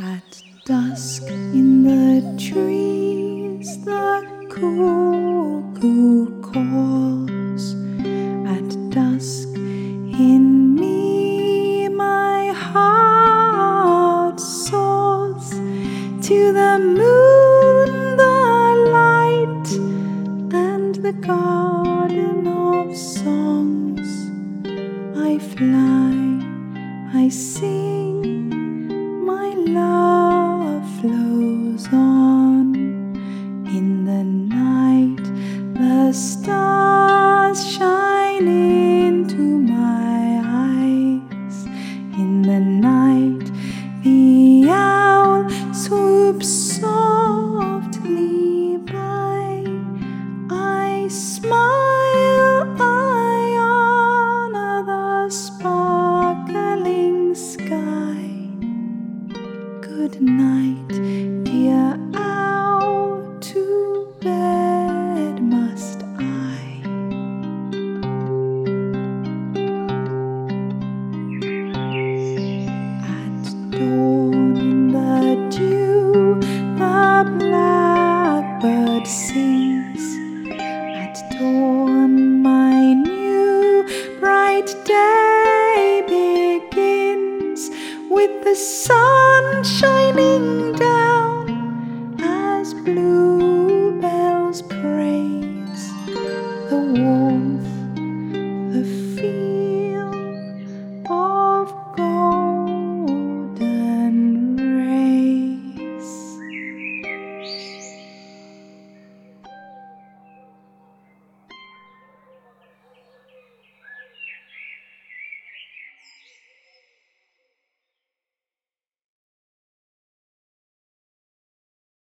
At dusk in the trees, the cuckoo calls. At dusk in me, my heart soars to the moon, the light, and the garden of songs. I fly, I sing, the stars shine into my eyes. In the night, the owl swoops softly by. I smile, I honor the sparkling sky. Good night, dear sings. At dawn, my new bright day begins with the sun shining down